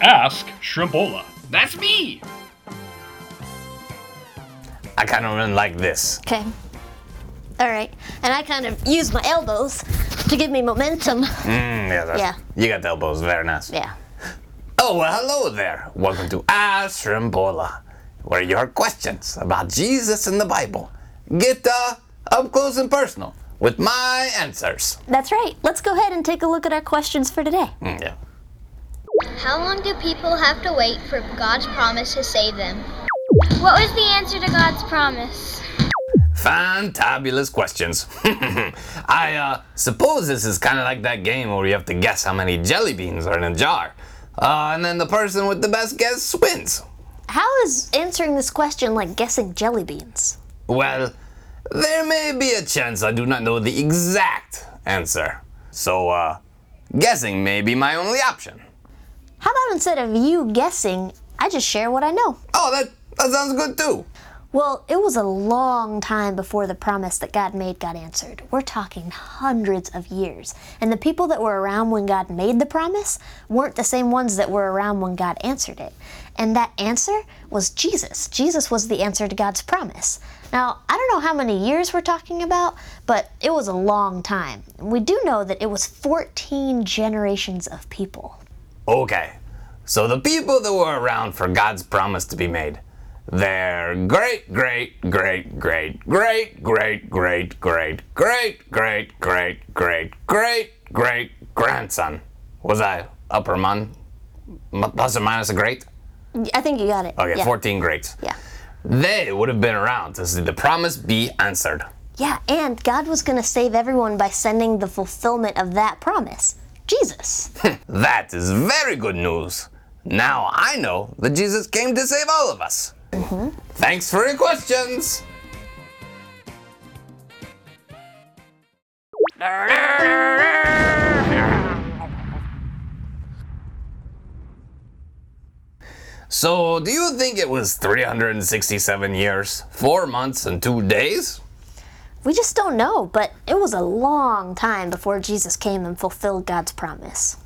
Ask Shrimpola. That's me. I kind of run like this. Okay. All right. And I kind of use my elbows to give me momentum. Mm, yeah, Yeah. You got the elbows, very nice. Yeah. Oh, well, hello there. Welcome to Ask Shrimpola, where your questions about Jesus and the Bible get uh, up close and personal with my answers. That's right. Let's go ahead and take a look at our questions for today. Mm, yeah. How long do people have to wait for God's promise to save them? What was the answer to God's promise? Fantabulous questions. I uh, suppose this is kind of like that game where you have to guess how many jelly beans are in a jar. Uh, and then the person with the best guess wins. How is answering this question like guessing jelly beans? Well, there may be a chance I do not know the exact answer. So, uh, guessing may be my only option. How about instead of you guessing, I just share what I know? Oh, that, that sounds good too. Well, it was a long time before the promise that God made got answered. We're talking hundreds of years. And the people that were around when God made the promise weren't the same ones that were around when God answered it. And that answer was Jesus. Jesus was the answer to God's promise. Now, I don't know how many years we're talking about, but it was a long time. We do know that it was 14 generations of people. Okay, so the people that were around for God's promise to be made, their great, great, great, great, great, great, great, great, great, great, great, great, great, great grandson. Was I upper mon? Plus or minus a great? I think you got it. Okay, 14 greats. Yeah. They would have been around to see the promise be answered. Yeah, and God was going to save everyone by sending the fulfillment of that promise Jesus. That is very good news. Now I know that Jesus came to save all of us. Mm-hmm. Thanks for your questions. So, do you think it was 367 years, 4 months, and 2 days? We just don't know, but it was a long time before Jesus came and fulfilled God's promise.